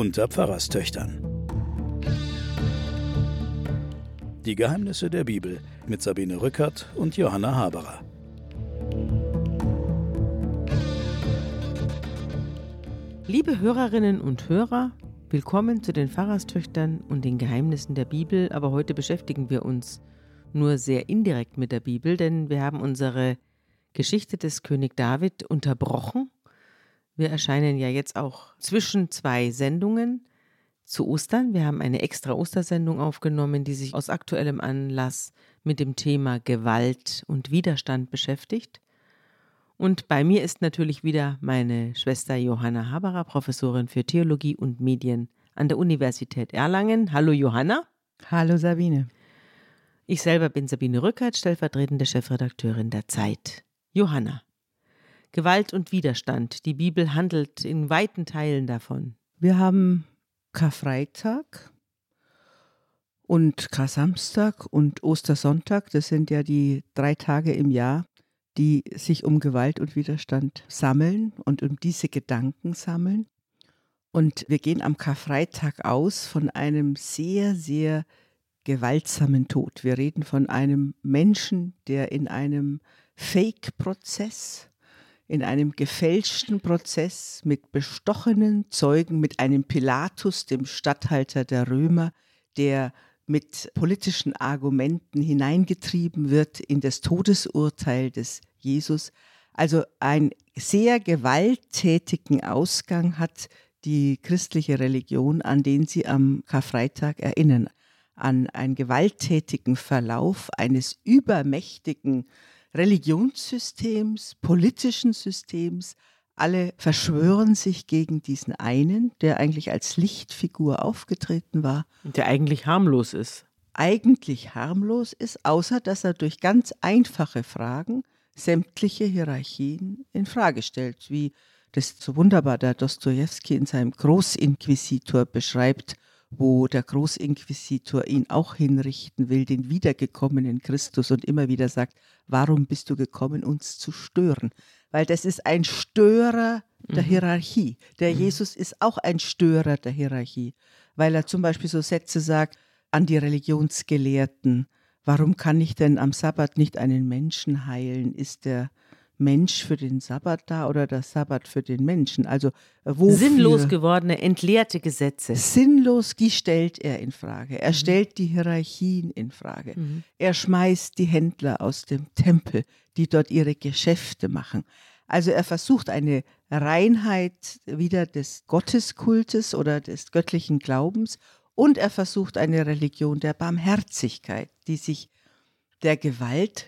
unter Pfarrerstöchtern. Die Geheimnisse der Bibel mit Sabine Rückert und Johanna Haberer. Liebe Hörerinnen und Hörer, willkommen zu den Pfarrerstöchtern und den Geheimnissen der Bibel. Aber heute beschäftigen wir uns nur sehr indirekt mit der Bibel, denn wir haben unsere Geschichte des König David unterbrochen wir erscheinen ja jetzt auch zwischen zwei Sendungen zu Ostern. Wir haben eine extra Ostersendung aufgenommen, die sich aus aktuellem Anlass mit dem Thema Gewalt und Widerstand beschäftigt. Und bei mir ist natürlich wieder meine Schwester Johanna Haberer, Professorin für Theologie und Medien an der Universität Erlangen. Hallo Johanna. Hallo Sabine. Ich selber bin Sabine Rückert, stellvertretende Chefredakteurin der Zeit. Johanna, Gewalt und Widerstand. Die Bibel handelt in weiten Teilen davon. Wir haben Karfreitag und Kar-Samstag und Ostersonntag. Das sind ja die drei Tage im Jahr, die sich um Gewalt und Widerstand sammeln und um diese Gedanken sammeln. Und wir gehen am Karfreitag aus von einem sehr, sehr gewaltsamen Tod. Wir reden von einem Menschen, der in einem Fake-Prozess in einem gefälschten Prozess mit bestochenen Zeugen, mit einem Pilatus, dem Statthalter der Römer, der mit politischen Argumenten hineingetrieben wird in das Todesurteil des Jesus. Also einen sehr gewalttätigen Ausgang hat die christliche Religion, an den sie am Karfreitag erinnern, an einen gewalttätigen Verlauf eines übermächtigen Religionssystems, politischen Systems. Alle verschwören sich gegen diesen einen, der eigentlich als Lichtfigur aufgetreten war. Der eigentlich harmlos ist. Eigentlich harmlos ist, außer dass er durch ganz einfache Fragen sämtliche Hierarchien in Frage stellt, wie das so wunderbar der Dostoevsky in seinem Großinquisitor beschreibt, wo der Großinquisitor ihn auch hinrichten will, den wiedergekommenen Christus und immer wieder sagt, warum bist du gekommen, uns zu stören? Weil das ist ein Störer der mhm. Hierarchie. Der mhm. Jesus ist auch ein Störer der Hierarchie, weil er zum Beispiel so Sätze sagt an die Religionsgelehrten, warum kann ich denn am Sabbat nicht einen Menschen heilen? Ist der Mensch für den Sabbat da oder der Sabbat für den Menschen? Also äh, wofür? sinnlos gewordene, entleerte Gesetze. Sinnlos, die stellt er in Frage. Er mhm. stellt die Hierarchien in Frage. Mhm. Er schmeißt die Händler aus dem Tempel, die dort ihre Geschäfte machen. Also er versucht eine Reinheit wieder des Gotteskultes oder des göttlichen Glaubens und er versucht eine Religion der Barmherzigkeit, die sich der Gewalt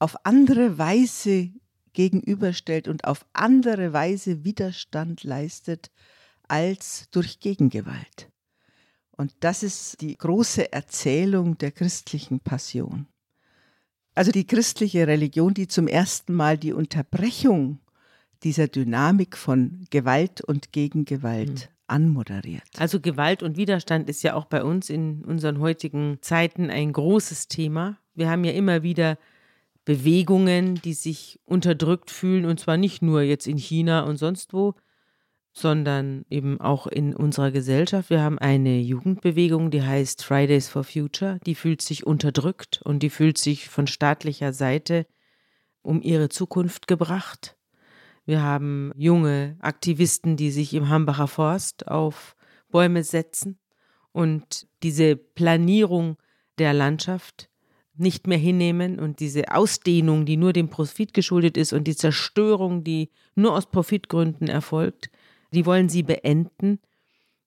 auf andere Weise gegenüberstellt und auf andere Weise Widerstand leistet als durch Gegengewalt. Und das ist die große Erzählung der christlichen Passion. Also die christliche Religion, die zum ersten Mal die Unterbrechung dieser Dynamik von Gewalt und Gegengewalt mhm. anmoderiert. Also Gewalt und Widerstand ist ja auch bei uns in unseren heutigen Zeiten ein großes Thema. Wir haben ja immer wieder Bewegungen, die sich unterdrückt fühlen, und zwar nicht nur jetzt in China und sonst wo, sondern eben auch in unserer Gesellschaft. Wir haben eine Jugendbewegung, die heißt Fridays for Future, die fühlt sich unterdrückt und die fühlt sich von staatlicher Seite um ihre Zukunft gebracht. Wir haben junge Aktivisten, die sich im Hambacher Forst auf Bäume setzen und diese Planierung der Landschaft nicht mehr hinnehmen und diese Ausdehnung, die nur dem Profit geschuldet ist und die Zerstörung, die nur aus Profitgründen erfolgt, die wollen sie beenden.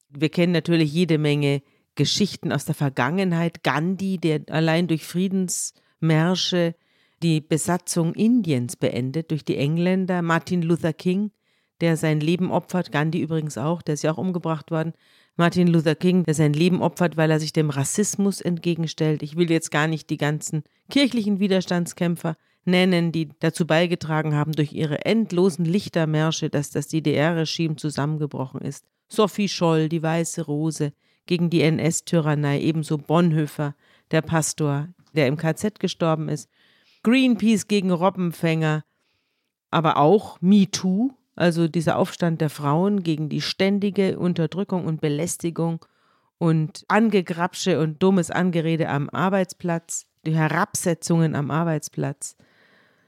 Wir kennen natürlich jede Menge Geschichten aus der Vergangenheit. Gandhi, der allein durch Friedensmärsche die Besatzung Indiens beendet durch die Engländer. Martin Luther King, der sein Leben opfert. Gandhi übrigens auch, der ist ja auch umgebracht worden. Martin Luther King, der sein Leben opfert, weil er sich dem Rassismus entgegenstellt. Ich will jetzt gar nicht die ganzen kirchlichen Widerstandskämpfer nennen, die dazu beigetragen haben durch ihre endlosen Lichtermärsche, dass das DDR-Regime zusammengebrochen ist. Sophie Scholl, die Weiße Rose, gegen die NS-Tyrannei, ebenso Bonhoeffer, der Pastor, der im KZ gestorben ist. Greenpeace gegen Robbenfänger, aber auch MeToo, also dieser Aufstand der Frauen gegen die ständige Unterdrückung und Belästigung und Angegrapsche und dummes Angerede am Arbeitsplatz, die Herabsetzungen am Arbeitsplatz.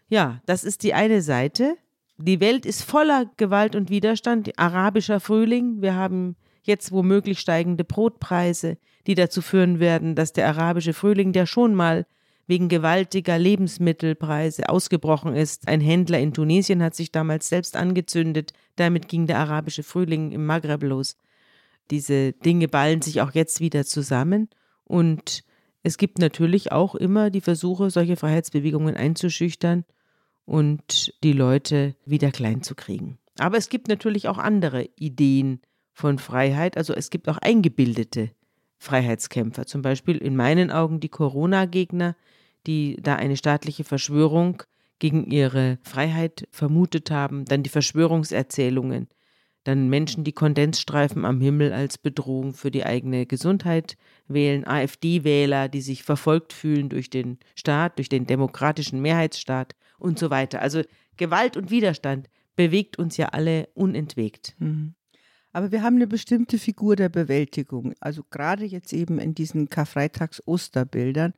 Ja, das ist die eine Seite. Die Welt ist voller Gewalt und Widerstand. Arabischer Frühling. Wir haben jetzt womöglich steigende Brotpreise, die dazu führen werden, dass der arabische Frühling, der schon mal wegen gewaltiger Lebensmittelpreise ausgebrochen ist. Ein Händler in Tunesien hat sich damals selbst angezündet. Damit ging der arabische Frühling im Maghreb los. Diese Dinge ballen sich auch jetzt wieder zusammen und es gibt natürlich auch immer die Versuche, solche Freiheitsbewegungen einzuschüchtern und die Leute wieder klein zu kriegen. Aber es gibt natürlich auch andere Ideen von Freiheit. Also es gibt auch eingebildete Freiheitskämpfer. Zum Beispiel in meinen Augen die Corona-Gegner, die da eine staatliche Verschwörung gegen ihre Freiheit vermutet haben. Dann die Verschwörungserzählungen. Dann Menschen, die Kondensstreifen am Himmel als Bedrohung für die eigene Gesundheit wählen. AfD-Wähler, die sich verfolgt fühlen durch den Staat, durch den demokratischen Mehrheitsstaat und so weiter. Also Gewalt und Widerstand bewegt uns ja alle unentwegt. Mhm. Aber wir haben eine bestimmte Figur der Bewältigung. Also gerade jetzt eben in diesen Karfreitags-Osterbildern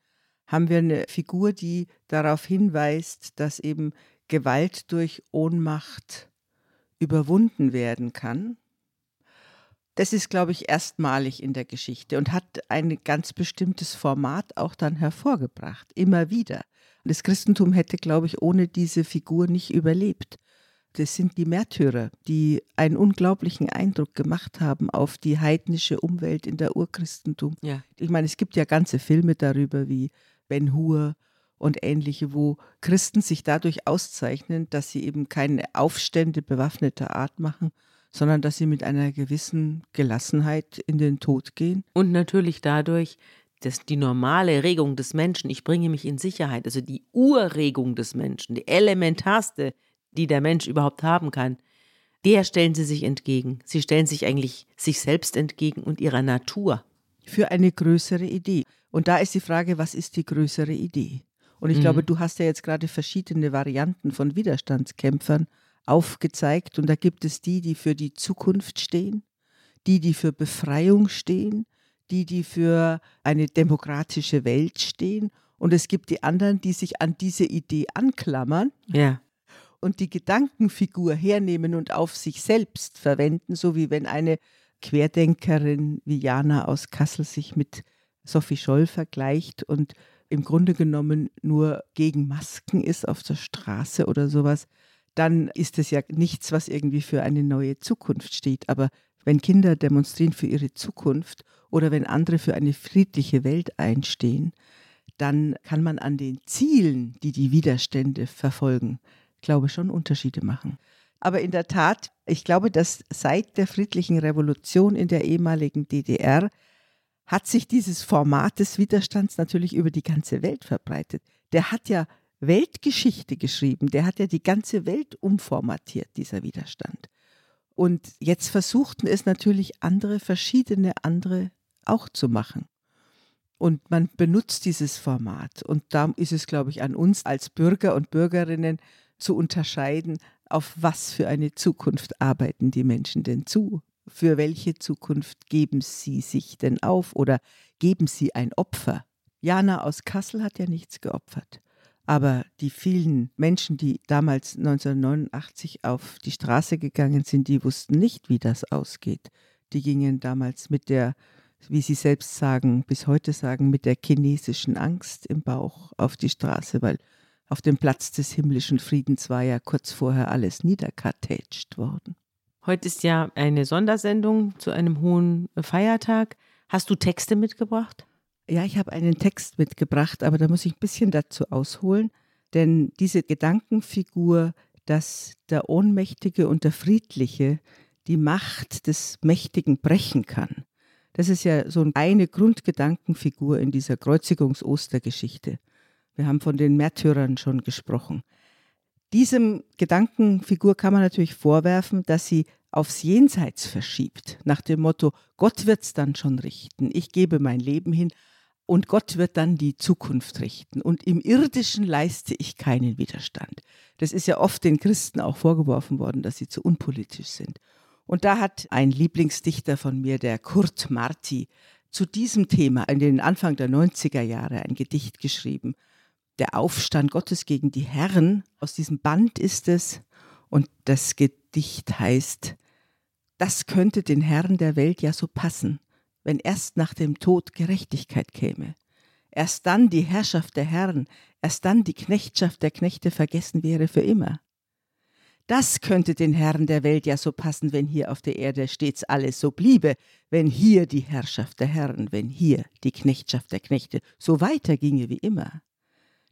haben wir eine Figur, die darauf hinweist, dass eben Gewalt durch Ohnmacht überwunden werden kann. Das ist, glaube ich, erstmalig in der Geschichte und hat ein ganz bestimmtes Format auch dann hervorgebracht, immer wieder. Das Christentum hätte, glaube ich, ohne diese Figur nicht überlebt. Das sind die Märtyrer, die einen unglaublichen Eindruck gemacht haben auf die heidnische Umwelt in der Urchristentum. Ja. Ich meine, es gibt ja ganze Filme darüber wie Ben Hur und ähnliche, wo Christen sich dadurch auszeichnen, dass sie eben keine Aufstände bewaffneter Art machen, sondern dass sie mit einer gewissen Gelassenheit in den Tod gehen. Und natürlich dadurch, das, die normale Regung des Menschen, ich bringe mich in Sicherheit, also die Urregung des Menschen, die elementarste, die der Mensch überhaupt haben kann, der stellen sie sich entgegen. Sie stellen sich eigentlich sich selbst entgegen und ihrer Natur. Für eine größere Idee. Und da ist die Frage, was ist die größere Idee? Und ich mhm. glaube, du hast ja jetzt gerade verschiedene Varianten von Widerstandskämpfern aufgezeigt. Und da gibt es die, die für die Zukunft stehen, die, die für Befreiung stehen, die, die für eine demokratische Welt stehen. Und es gibt die anderen, die sich an diese Idee anklammern. Ja. Und die Gedankenfigur hernehmen und auf sich selbst verwenden, so wie wenn eine Querdenkerin wie Jana aus Kassel sich mit Sophie Scholl vergleicht und im Grunde genommen nur gegen Masken ist auf der Straße oder sowas, dann ist es ja nichts, was irgendwie für eine neue Zukunft steht. Aber wenn Kinder demonstrieren für ihre Zukunft oder wenn andere für eine friedliche Welt einstehen, dann kann man an den Zielen, die die Widerstände verfolgen, glaube schon Unterschiede machen. Aber in der Tat, ich glaube, dass seit der friedlichen Revolution in der ehemaligen DDR hat sich dieses Format des Widerstands natürlich über die ganze Welt verbreitet. Der hat ja Weltgeschichte geschrieben, der hat ja die ganze Welt umformatiert, dieser Widerstand. Und jetzt versuchten es natürlich andere, verschiedene andere auch zu machen. Und man benutzt dieses Format. Und da ist es, glaube ich, an uns als Bürger und Bürgerinnen zu unterscheiden, auf was für eine Zukunft arbeiten die Menschen denn zu? Für welche Zukunft geben sie sich denn auf oder geben sie ein Opfer? Jana aus Kassel hat ja nichts geopfert. Aber die vielen Menschen, die damals 1989 auf die Straße gegangen sind, die wussten nicht, wie das ausgeht. Die gingen damals mit der, wie sie selbst sagen, bis heute sagen, mit der chinesischen Angst im Bauch auf die Straße, weil auf dem Platz des himmlischen Friedens war ja kurz vorher alles niederkartätscht worden. Heute ist ja eine Sondersendung zu einem hohen Feiertag. Hast du Texte mitgebracht? Ja, ich habe einen Text mitgebracht, aber da muss ich ein bisschen dazu ausholen, denn diese Gedankenfigur, dass der Ohnmächtige und der Friedliche die Macht des Mächtigen brechen kann, das ist ja so eine Grundgedankenfigur in dieser Kreuzigungs-Ostergeschichte. Wir haben von den Märtyrern schon gesprochen. Diesem Gedankenfigur kann man natürlich vorwerfen, dass sie aufs Jenseits verschiebt, nach dem Motto, Gott wird's dann schon richten, ich gebe mein Leben hin, und Gott wird dann die Zukunft richten. Und im irdischen leiste ich keinen Widerstand. Das ist ja oft den Christen auch vorgeworfen worden, dass sie zu unpolitisch sind. Und da hat ein Lieblingsdichter von mir, der Kurt Marti, zu diesem Thema in den Anfang der 90er Jahre ein Gedicht geschrieben. Der Aufstand Gottes gegen die Herren, aus diesem Band ist es. Und das Gedicht heißt, das könnte den Herren der Welt ja so passen, wenn erst nach dem Tod Gerechtigkeit käme. Erst dann die Herrschaft der Herren, erst dann die Knechtschaft der Knechte vergessen wäre für immer. Das könnte den Herren der Welt ja so passen, wenn hier auf der Erde stets alles so bliebe, wenn hier die Herrschaft der Herren, wenn hier die Knechtschaft der Knechte so weiterginge wie immer.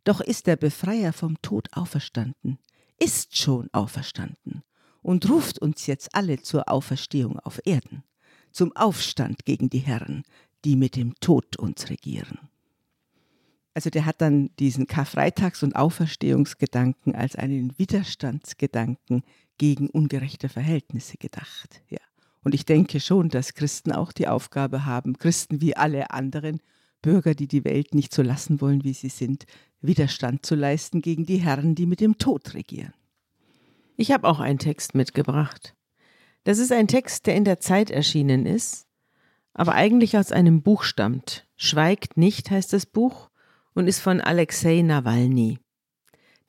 Doch ist der Befreier vom Tod auferstanden, ist schon auferstanden und ruft uns jetzt alle zur Auferstehung auf Erden, zum Aufstand gegen die Herren, die mit dem Tod uns regieren. Also der hat dann diesen Karfreitags- und Auferstehungsgedanken als einen Widerstandsgedanken gegen ungerechte Verhältnisse gedacht. Ja. Und ich denke schon, dass Christen auch die Aufgabe haben, Christen wie alle anderen Bürger, die die Welt nicht so lassen wollen, wie sie sind, Widerstand zu leisten gegen die Herren, die mit dem Tod regieren. Ich habe auch einen Text mitgebracht. Das ist ein Text, der in der Zeit erschienen ist, aber eigentlich aus einem Buch stammt. Schweigt nicht heißt das Buch und ist von Alexei Nawalny.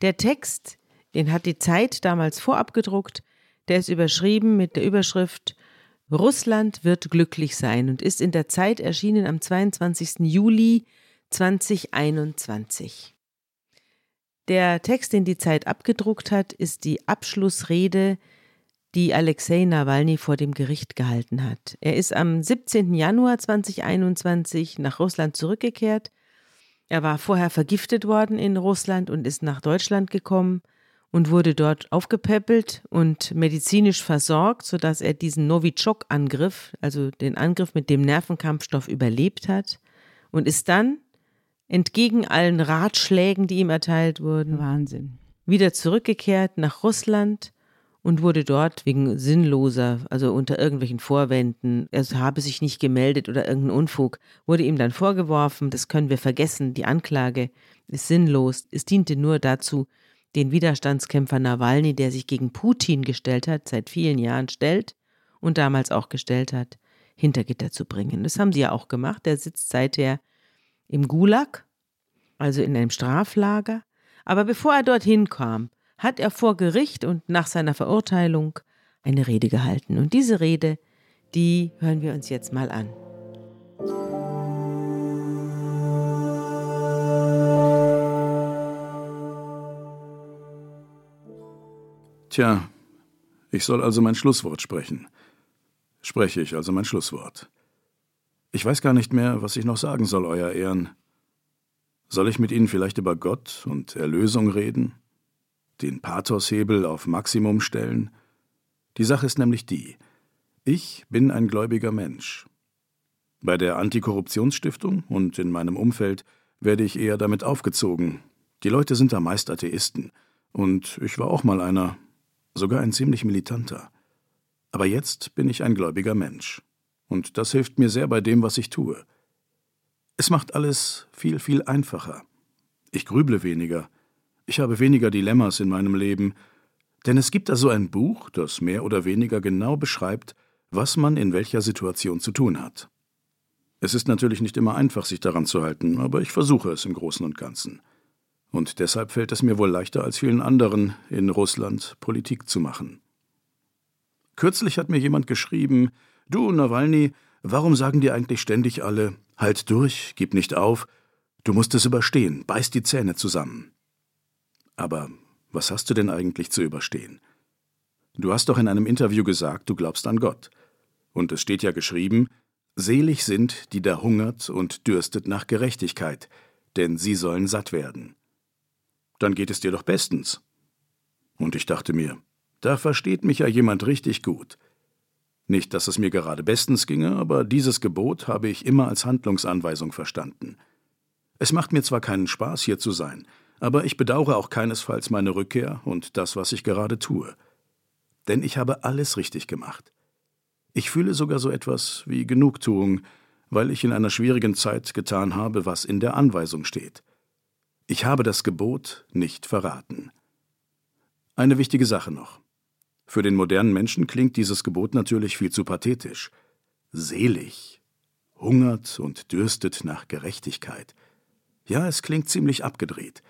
Der Text, den hat die Zeit damals vorab gedruckt, der ist überschrieben mit der Überschrift Russland wird glücklich sein und ist in der Zeit erschienen am 22. Juli 2021. Der Text, den die Zeit abgedruckt hat, ist die Abschlussrede, die Alexei Nawalny vor dem Gericht gehalten hat. Er ist am 17. Januar 2021 nach Russland zurückgekehrt er war vorher vergiftet worden in Russland und ist nach Deutschland gekommen und wurde dort aufgepäppelt und medizinisch versorgt, sodass er diesen Novichok-Angriff, also den Angriff mit dem Nervenkampfstoff, überlebt hat und ist dann entgegen allen Ratschlägen, die ihm erteilt wurden, Wahnsinn, wieder zurückgekehrt nach Russland und wurde dort wegen sinnloser, also unter irgendwelchen Vorwänden, er habe sich nicht gemeldet oder irgendein Unfug, wurde ihm dann vorgeworfen, das können wir vergessen, die Anklage ist sinnlos, es diente nur dazu, den Widerstandskämpfer Nawalny, der sich gegen Putin gestellt hat, seit vielen Jahren stellt und damals auch gestellt hat, hinter Gitter zu bringen. Das haben sie ja auch gemacht. Der sitzt seither im Gulag, also in einem Straflager. Aber bevor er dorthin kam, hat er vor Gericht und nach seiner Verurteilung eine Rede gehalten. Und diese Rede, die hören wir uns jetzt mal an. Tja, ich soll also mein Schlusswort sprechen. Spreche ich also mein Schlusswort. Ich weiß gar nicht mehr, was ich noch sagen soll, Euer Ehren. Soll ich mit Ihnen vielleicht über Gott und Erlösung reden? den Pathoshebel auf Maximum stellen? Die Sache ist nämlich die, ich bin ein gläubiger Mensch. Bei der Antikorruptionsstiftung und in meinem Umfeld werde ich eher damit aufgezogen. Die Leute sind da meist Atheisten, und ich war auch mal einer, sogar ein ziemlich militanter. Aber jetzt bin ich ein gläubiger Mensch, und das hilft mir sehr bei dem, was ich tue. Es macht alles viel, viel einfacher. Ich grüble weniger, ich habe weniger Dilemmas in meinem Leben, denn es gibt da so ein Buch, das mehr oder weniger genau beschreibt, was man in welcher Situation zu tun hat. Es ist natürlich nicht immer einfach, sich daran zu halten, aber ich versuche es im Großen und Ganzen. Und deshalb fällt es mir wohl leichter als vielen anderen, in Russland Politik zu machen. Kürzlich hat mir jemand geschrieben, Du, Nawalny, warum sagen dir eigentlich ständig alle, halt durch, gib nicht auf, du musst es überstehen, beiß die Zähne zusammen. Aber was hast du denn eigentlich zu überstehen? Du hast doch in einem Interview gesagt, du glaubst an Gott. Und es steht ja geschrieben, Selig sind, die da hungert und dürstet nach Gerechtigkeit, denn sie sollen satt werden. Dann geht es dir doch bestens. Und ich dachte mir, da versteht mich ja jemand richtig gut. Nicht, dass es mir gerade bestens ginge, aber dieses Gebot habe ich immer als Handlungsanweisung verstanden. Es macht mir zwar keinen Spaß, hier zu sein, aber ich bedauere auch keinesfalls meine Rückkehr und das, was ich gerade tue. Denn ich habe alles richtig gemacht. Ich fühle sogar so etwas wie Genugtuung, weil ich in einer schwierigen Zeit getan habe, was in der Anweisung steht. Ich habe das Gebot nicht verraten. Eine wichtige Sache noch. Für den modernen Menschen klingt dieses Gebot natürlich viel zu pathetisch. Selig, hungert und dürstet nach Gerechtigkeit. Ja, es klingt ziemlich abgedreht.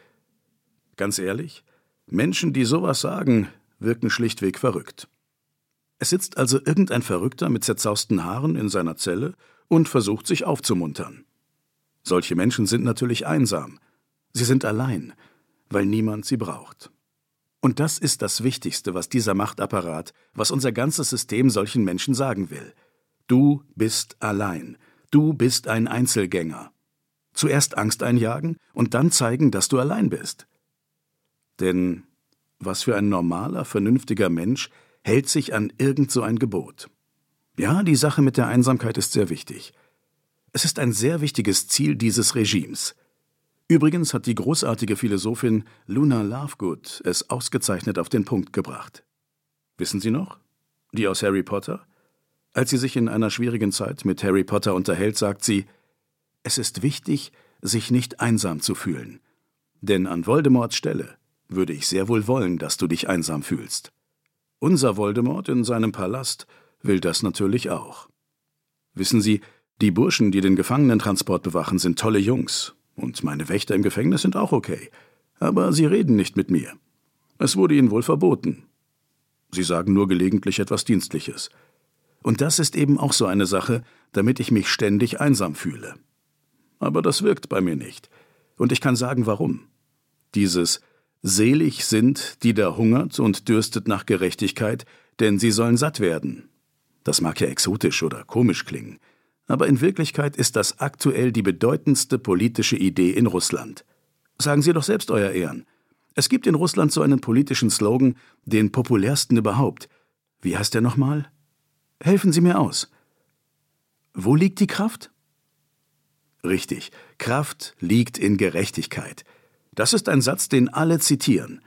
Ganz ehrlich, Menschen, die sowas sagen, wirken schlichtweg verrückt. Es sitzt also irgendein Verrückter mit zerzausten Haaren in seiner Zelle und versucht sich aufzumuntern. Solche Menschen sind natürlich einsam. Sie sind allein, weil niemand sie braucht. Und das ist das Wichtigste, was dieser Machtapparat, was unser ganzes System solchen Menschen sagen will. Du bist allein. Du bist ein Einzelgänger. Zuerst Angst einjagen und dann zeigen, dass du allein bist. Denn was für ein normaler, vernünftiger Mensch hält sich an irgend so ein Gebot? Ja, die Sache mit der Einsamkeit ist sehr wichtig. Es ist ein sehr wichtiges Ziel dieses Regimes. Übrigens hat die großartige Philosophin Luna Lovegood es ausgezeichnet auf den Punkt gebracht. Wissen Sie noch? Die aus Harry Potter? Als sie sich in einer schwierigen Zeit mit Harry Potter unterhält, sagt sie, es ist wichtig, sich nicht einsam zu fühlen. Denn an Voldemorts Stelle würde ich sehr wohl wollen, dass du dich einsam fühlst. Unser Voldemort in seinem Palast will das natürlich auch. Wissen Sie, die Burschen, die den Gefangenentransport bewachen, sind tolle Jungs, und meine Wächter im Gefängnis sind auch okay. Aber sie reden nicht mit mir. Es wurde ihnen wohl verboten. Sie sagen nur gelegentlich etwas Dienstliches. Und das ist eben auch so eine Sache, damit ich mich ständig einsam fühle. Aber das wirkt bei mir nicht. Und ich kann sagen, warum. Dieses Selig sind, die da hungert und dürstet nach Gerechtigkeit, denn sie sollen satt werden. Das mag ja exotisch oder komisch klingen aber in Wirklichkeit ist das aktuell die bedeutendste politische Idee in Russland. Sagen Sie doch selbst, Euer Ehren. Es gibt in Russland so einen politischen Slogan, den populärsten überhaupt. Wie heißt der nochmal? Helfen Sie mir aus. Wo liegt die Kraft? Richtig, Kraft liegt in Gerechtigkeit. Das ist ein Satz, den alle zitieren.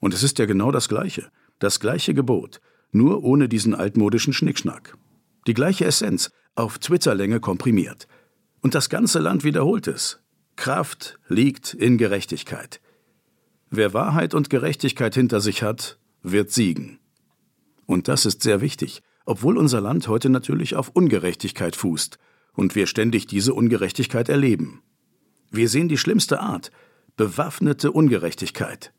Und es ist ja genau das Gleiche, das gleiche Gebot, nur ohne diesen altmodischen Schnickschnack. Die gleiche Essenz, auf Twitterlänge komprimiert. Und das ganze Land wiederholt es. Kraft liegt in Gerechtigkeit. Wer Wahrheit und Gerechtigkeit hinter sich hat, wird siegen. Und das ist sehr wichtig, obwohl unser Land heute natürlich auf Ungerechtigkeit fußt und wir ständig diese Ungerechtigkeit erleben. Wir sehen die schlimmste Art, bewaffnete Ungerechtigkeit.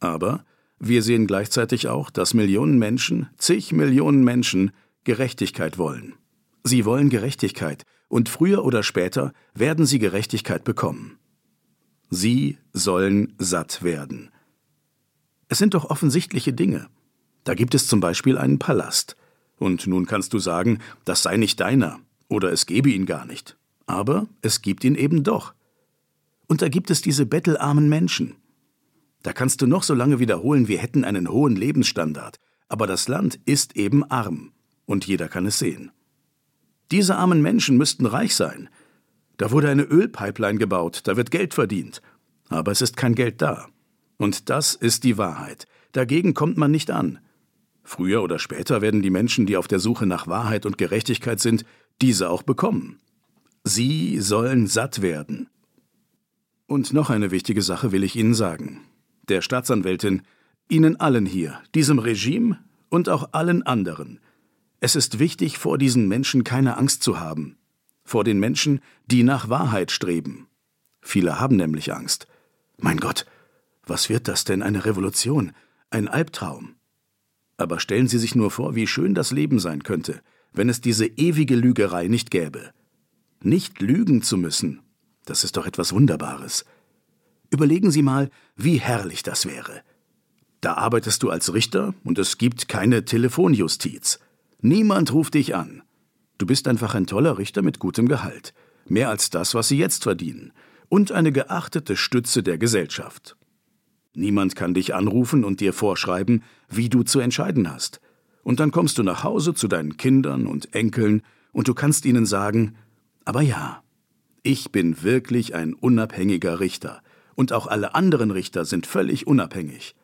Aber wir sehen gleichzeitig auch, dass Millionen Menschen, zig Millionen Menschen Gerechtigkeit wollen. Sie wollen Gerechtigkeit, und früher oder später werden sie Gerechtigkeit bekommen. Sie sollen satt werden. Es sind doch offensichtliche Dinge. Da gibt es zum Beispiel einen Palast. Und nun kannst du sagen, das sei nicht deiner, oder es gebe ihn gar nicht. Aber es gibt ihn eben doch. Und da gibt es diese bettelarmen Menschen. Da kannst du noch so lange wiederholen, wir hätten einen hohen Lebensstandard, aber das Land ist eben arm, und jeder kann es sehen. Diese armen Menschen müssten reich sein. Da wurde eine Ölpipeline gebaut, da wird Geld verdient. Aber es ist kein Geld da. Und das ist die Wahrheit. Dagegen kommt man nicht an. Früher oder später werden die Menschen, die auf der Suche nach Wahrheit und Gerechtigkeit sind, diese auch bekommen. Sie sollen satt werden. Und noch eine wichtige Sache will ich Ihnen sagen. Der Staatsanwältin, Ihnen allen hier, diesem Regime und auch allen anderen. Es ist wichtig, vor diesen Menschen keine Angst zu haben. Vor den Menschen, die nach Wahrheit streben. Viele haben nämlich Angst. Mein Gott, was wird das denn? Eine Revolution? Ein Albtraum? Aber stellen Sie sich nur vor, wie schön das Leben sein könnte, wenn es diese ewige Lügerei nicht gäbe. Nicht lügen zu müssen, das ist doch etwas Wunderbares. Überlegen Sie mal, wie herrlich das wäre. Da arbeitest du als Richter und es gibt keine Telefonjustiz. Niemand ruft dich an. Du bist einfach ein toller Richter mit gutem Gehalt. Mehr als das, was sie jetzt verdienen. Und eine geachtete Stütze der Gesellschaft. Niemand kann dich anrufen und dir vorschreiben, wie du zu entscheiden hast. Und dann kommst du nach Hause zu deinen Kindern und Enkeln und du kannst ihnen sagen, aber ja, ich bin wirklich ein unabhängiger Richter und auch alle anderen Richter sind völlig unabhängig.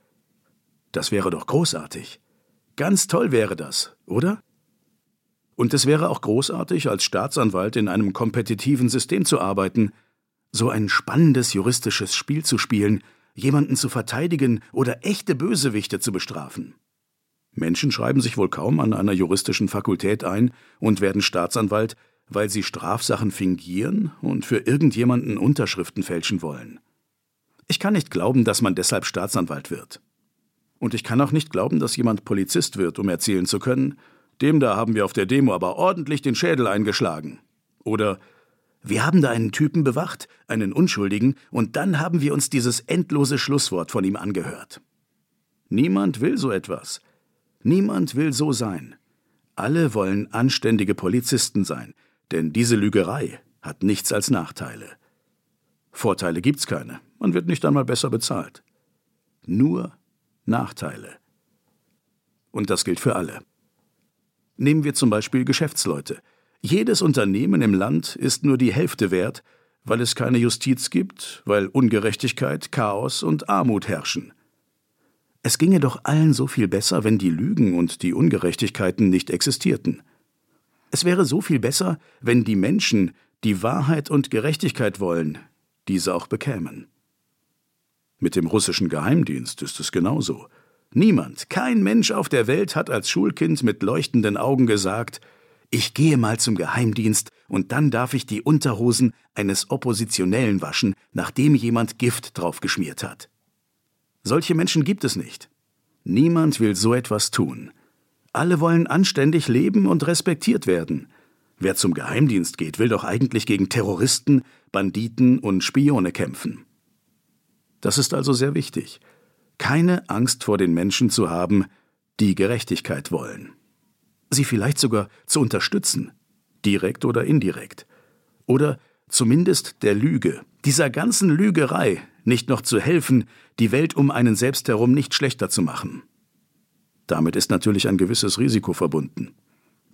Das wäre doch großartig. Ganz toll wäre das, oder? Und es wäre auch großartig, als Staatsanwalt in einem kompetitiven System zu arbeiten, so ein spannendes juristisches Spiel zu spielen, jemanden zu verteidigen oder echte Bösewichte zu bestrafen. Menschen schreiben sich wohl kaum an einer juristischen Fakultät ein und werden Staatsanwalt, weil sie Strafsachen fingieren und für irgendjemanden Unterschriften fälschen wollen. Ich kann nicht glauben, dass man deshalb Staatsanwalt wird. Und ich kann auch nicht glauben, dass jemand Polizist wird, um erzählen zu können, dem da haben wir auf der Demo aber ordentlich den Schädel eingeschlagen. Oder wir haben da einen Typen bewacht, einen Unschuldigen, und dann haben wir uns dieses endlose Schlusswort von ihm angehört. Niemand will so etwas. Niemand will so sein. Alle wollen anständige Polizisten sein, denn diese Lügerei hat nichts als Nachteile. Vorteile gibt's keine, man wird nicht einmal besser bezahlt. Nur Nachteile. Und das gilt für alle. Nehmen wir zum Beispiel Geschäftsleute. Jedes Unternehmen im Land ist nur die Hälfte wert, weil es keine Justiz gibt, weil Ungerechtigkeit, Chaos und Armut herrschen. Es ginge doch allen so viel besser, wenn die Lügen und die Ungerechtigkeiten nicht existierten. Es wäre so viel besser, wenn die Menschen, die Wahrheit und Gerechtigkeit wollen, diese auch bekämen. Mit dem russischen Geheimdienst ist es genauso. Niemand, kein Mensch auf der Welt hat als Schulkind mit leuchtenden Augen gesagt, ich gehe mal zum Geheimdienst und dann darf ich die Unterhosen eines Oppositionellen waschen, nachdem jemand Gift draufgeschmiert hat. Solche Menschen gibt es nicht. Niemand will so etwas tun. Alle wollen anständig leben und respektiert werden. Wer zum Geheimdienst geht, will doch eigentlich gegen Terroristen, Banditen und Spione kämpfen. Das ist also sehr wichtig. Keine Angst vor den Menschen zu haben, die Gerechtigkeit wollen sie vielleicht sogar zu unterstützen, direkt oder indirekt. Oder zumindest der Lüge, dieser ganzen Lügerei, nicht noch zu helfen, die Welt um einen selbst herum nicht schlechter zu machen. Damit ist natürlich ein gewisses Risiko verbunden.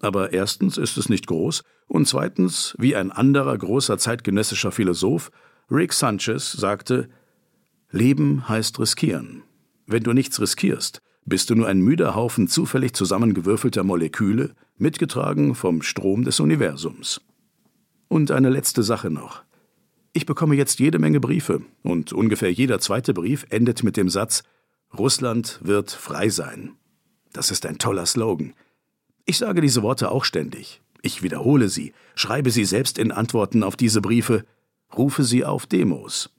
Aber erstens ist es nicht groß und zweitens, wie ein anderer großer zeitgenössischer Philosoph, Rick Sanchez, sagte, Leben heißt riskieren. Wenn du nichts riskierst, bist du nur ein müder Haufen zufällig zusammengewürfelter Moleküle, mitgetragen vom Strom des Universums. Und eine letzte Sache noch. Ich bekomme jetzt jede Menge Briefe, und ungefähr jeder zweite Brief endet mit dem Satz Russland wird frei sein. Das ist ein toller Slogan. Ich sage diese Worte auch ständig. Ich wiederhole sie, schreibe sie selbst in Antworten auf diese Briefe, rufe sie auf Demos.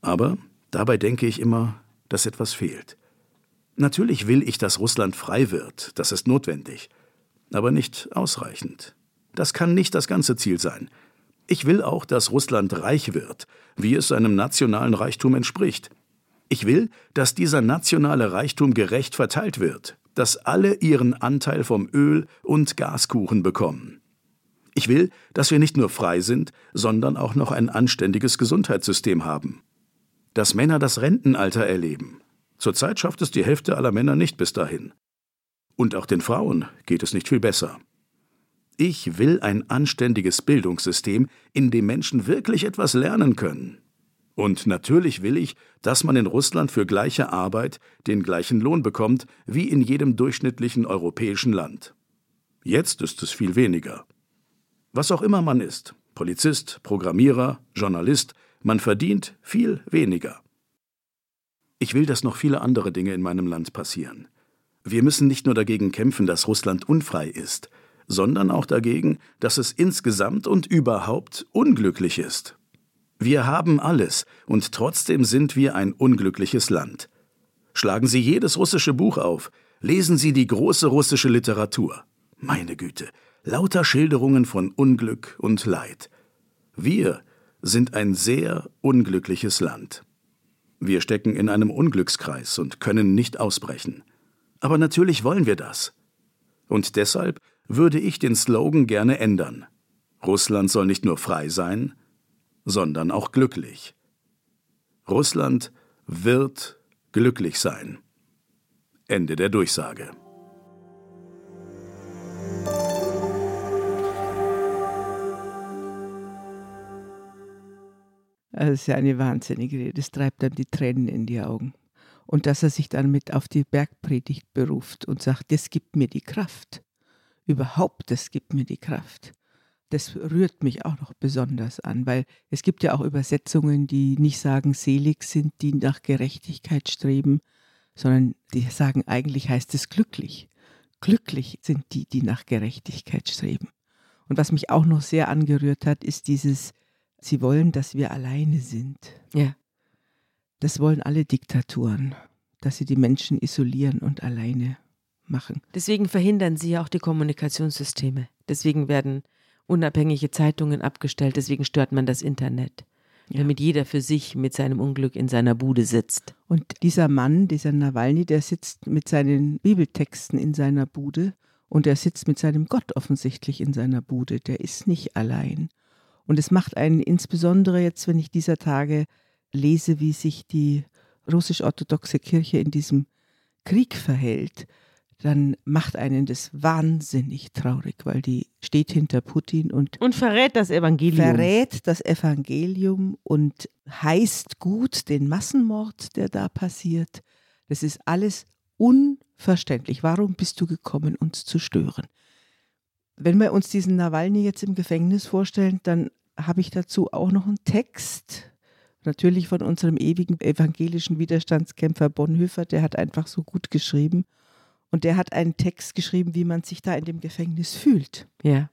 Aber dabei denke ich immer, dass etwas fehlt. Natürlich will ich, dass Russland frei wird, das ist notwendig, aber nicht ausreichend. Das kann nicht das ganze Ziel sein. Ich will auch, dass Russland reich wird, wie es seinem nationalen Reichtum entspricht. Ich will, dass dieser nationale Reichtum gerecht verteilt wird, dass alle ihren Anteil vom Öl- und Gaskuchen bekommen. Ich will, dass wir nicht nur frei sind, sondern auch noch ein anständiges Gesundheitssystem haben. Dass Männer das Rentenalter erleben, Zurzeit schafft es die Hälfte aller Männer nicht bis dahin. Und auch den Frauen geht es nicht viel besser. Ich will ein anständiges Bildungssystem, in dem Menschen wirklich etwas lernen können. Und natürlich will ich, dass man in Russland für gleiche Arbeit den gleichen Lohn bekommt wie in jedem durchschnittlichen europäischen Land. Jetzt ist es viel weniger. Was auch immer man ist, Polizist, Programmierer, Journalist, man verdient viel weniger. Ich will, dass noch viele andere Dinge in meinem Land passieren. Wir müssen nicht nur dagegen kämpfen, dass Russland unfrei ist, sondern auch dagegen, dass es insgesamt und überhaupt unglücklich ist. Wir haben alles, und trotzdem sind wir ein unglückliches Land. Schlagen Sie jedes russische Buch auf, lesen Sie die große russische Literatur. Meine Güte, lauter Schilderungen von Unglück und Leid. Wir sind ein sehr unglückliches Land. Wir stecken in einem Unglückskreis und können nicht ausbrechen. Aber natürlich wollen wir das. Und deshalb würde ich den Slogan gerne ändern. Russland soll nicht nur frei sein, sondern auch glücklich. Russland wird glücklich sein. Ende der Durchsage. Das ist ja eine wahnsinnige Rede. Das treibt dann die Tränen in die Augen. Und dass er sich dann mit auf die Bergpredigt beruft und sagt, das gibt mir die Kraft. Überhaupt, das gibt mir die Kraft. das rührt mich auch noch besonders an, weil es gibt ja auch Übersetzungen, die nicht sagen, selig sind, die nach Gerechtigkeit streben, sondern die sagen, eigentlich heißt es glücklich. Glücklich sind die, die nach Gerechtigkeit streben. Und was mich auch noch sehr angerührt hat, ist dieses, sie wollen, dass wir alleine sind. Ja. Das wollen alle Diktaturen, dass sie die Menschen isolieren und alleine machen. Deswegen verhindern sie ja auch die Kommunikationssysteme. Deswegen werden unabhängige Zeitungen abgestellt, deswegen stört man das Internet. Ja. Damit jeder für sich mit seinem Unglück in seiner Bude sitzt. Und dieser Mann, dieser Nawalny, der sitzt mit seinen Bibeltexten in seiner Bude und er sitzt mit seinem Gott offensichtlich in seiner Bude. Der ist nicht allein. Und es macht einen insbesondere jetzt, wenn ich dieser Tage lese, wie sich die russisch-orthodoxe Kirche in diesem Krieg verhält, dann macht einen das wahnsinnig traurig, weil die steht hinter Putin und, und verrät das Evangelium. Verrät das Evangelium und heißt gut den Massenmord, der da passiert. Das ist alles unverständlich. Warum bist du gekommen, uns zu stören? Wenn wir uns diesen Nawalny jetzt im Gefängnis vorstellen, dann habe ich dazu auch noch einen Text, natürlich von unserem ewigen evangelischen Widerstandskämpfer Bonhoeffer, der hat einfach so gut geschrieben. Und der hat einen Text geschrieben, wie man sich da in dem Gefängnis fühlt. Ja.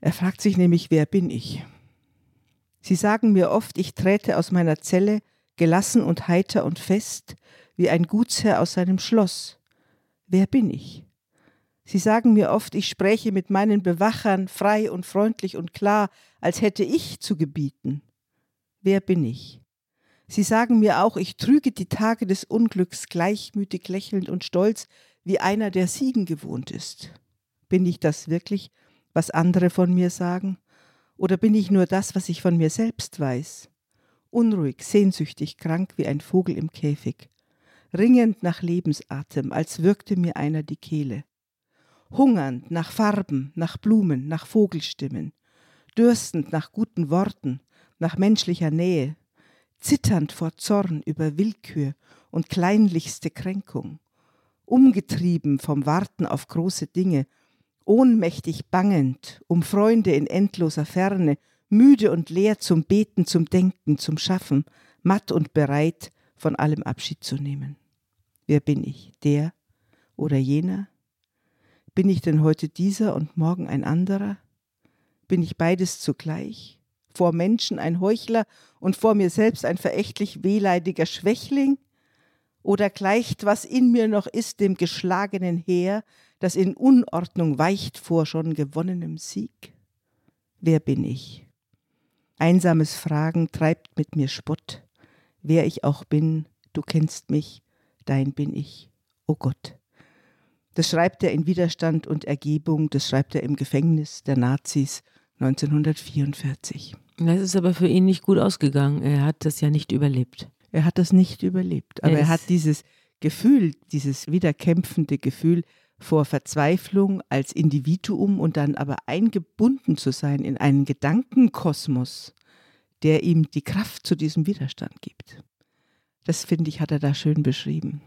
Er fragt sich nämlich, wer bin ich? Sie sagen mir oft, ich träte aus meiner Zelle gelassen und heiter und fest, wie ein Gutsherr aus seinem Schloss. Wer bin ich? Sie sagen mir oft, ich spräche mit meinen Bewachern frei und freundlich und klar, als hätte ich zu gebieten. Wer bin ich? Sie sagen mir auch, ich trüge die Tage des Unglücks gleichmütig lächelnd und stolz, wie einer, der Siegen gewohnt ist. Bin ich das wirklich, was andere von mir sagen? Oder bin ich nur das, was ich von mir selbst weiß? Unruhig, sehnsüchtig, krank wie ein Vogel im Käfig. Ringend nach Lebensatem, als würgte mir einer die Kehle. Hungernd nach Farben, nach Blumen, nach Vogelstimmen. Dürstend nach guten Worten, nach menschlicher Nähe, zitternd vor Zorn über Willkür und kleinlichste Kränkung, umgetrieben vom Warten auf große Dinge, ohnmächtig bangend um Freunde in endloser Ferne, müde und leer zum Beten, zum Denken, zum Schaffen, matt und bereit, von allem Abschied zu nehmen. Wer bin ich? Der oder jener? Bin ich denn heute dieser und morgen ein anderer? Bin ich beides zugleich? vor Menschen ein Heuchler und vor mir selbst ein verächtlich wehleidiger Schwächling? Oder gleicht, was in mir noch ist, dem geschlagenen Heer, das in Unordnung weicht vor schon gewonnenem Sieg? Wer bin ich? Einsames Fragen treibt mit mir Spott. Wer ich auch bin, du kennst mich, dein bin ich, o oh Gott. Das schreibt er in Widerstand und Ergebung, das schreibt er im Gefängnis der Nazis 1944. Das ist aber für ihn nicht gut ausgegangen. Er hat das ja nicht überlebt. Er hat das nicht überlebt. Aber er, er hat dieses Gefühl, dieses wiederkämpfende Gefühl vor Verzweiflung als Individuum und dann aber eingebunden zu sein in einen Gedankenkosmos, der ihm die Kraft zu diesem Widerstand gibt. Das finde ich, hat er da schön beschrieben.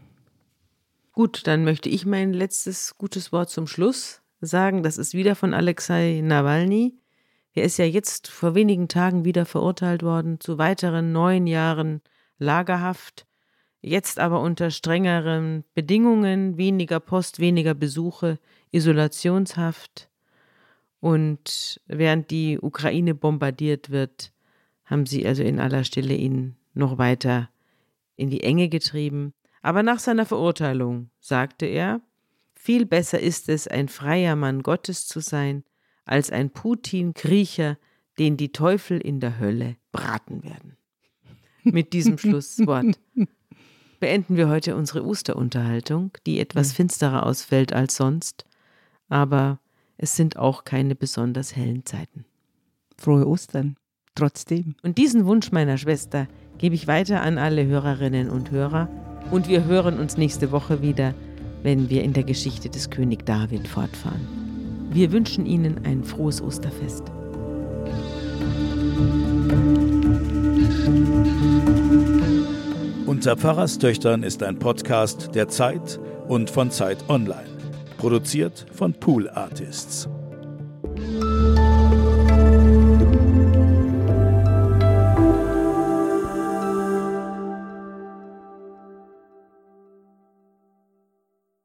Gut, dann möchte ich mein letztes gutes Wort zum Schluss sagen. Das ist wieder von Alexei Nawalny. Er ist ja jetzt vor wenigen Tagen wieder verurteilt worden zu weiteren neun Jahren Lagerhaft, jetzt aber unter strengeren Bedingungen, weniger Post, weniger Besuche, Isolationshaft. Und während die Ukraine bombardiert wird, haben sie also in aller Stille ihn noch weiter in die Enge getrieben. Aber nach seiner Verurteilung sagte er, viel besser ist es, ein freier Mann Gottes zu sein, als ein Putin-Kriecher, den die Teufel in der Hölle braten werden. Mit diesem Schlusswort beenden wir heute unsere Osterunterhaltung, die etwas finsterer ausfällt als sonst, aber es sind auch keine besonders hellen Zeiten. Frohe Ostern, trotzdem. Und diesen Wunsch meiner Schwester gebe ich weiter an alle Hörerinnen und Hörer und wir hören uns nächste Woche wieder, wenn wir in der Geschichte des König David fortfahren. Wir wünschen Ihnen ein frohes Osterfest. Unter Pfarrerstöchtern ist ein Podcast der Zeit und von Zeit Online. Produziert von Pool Artists.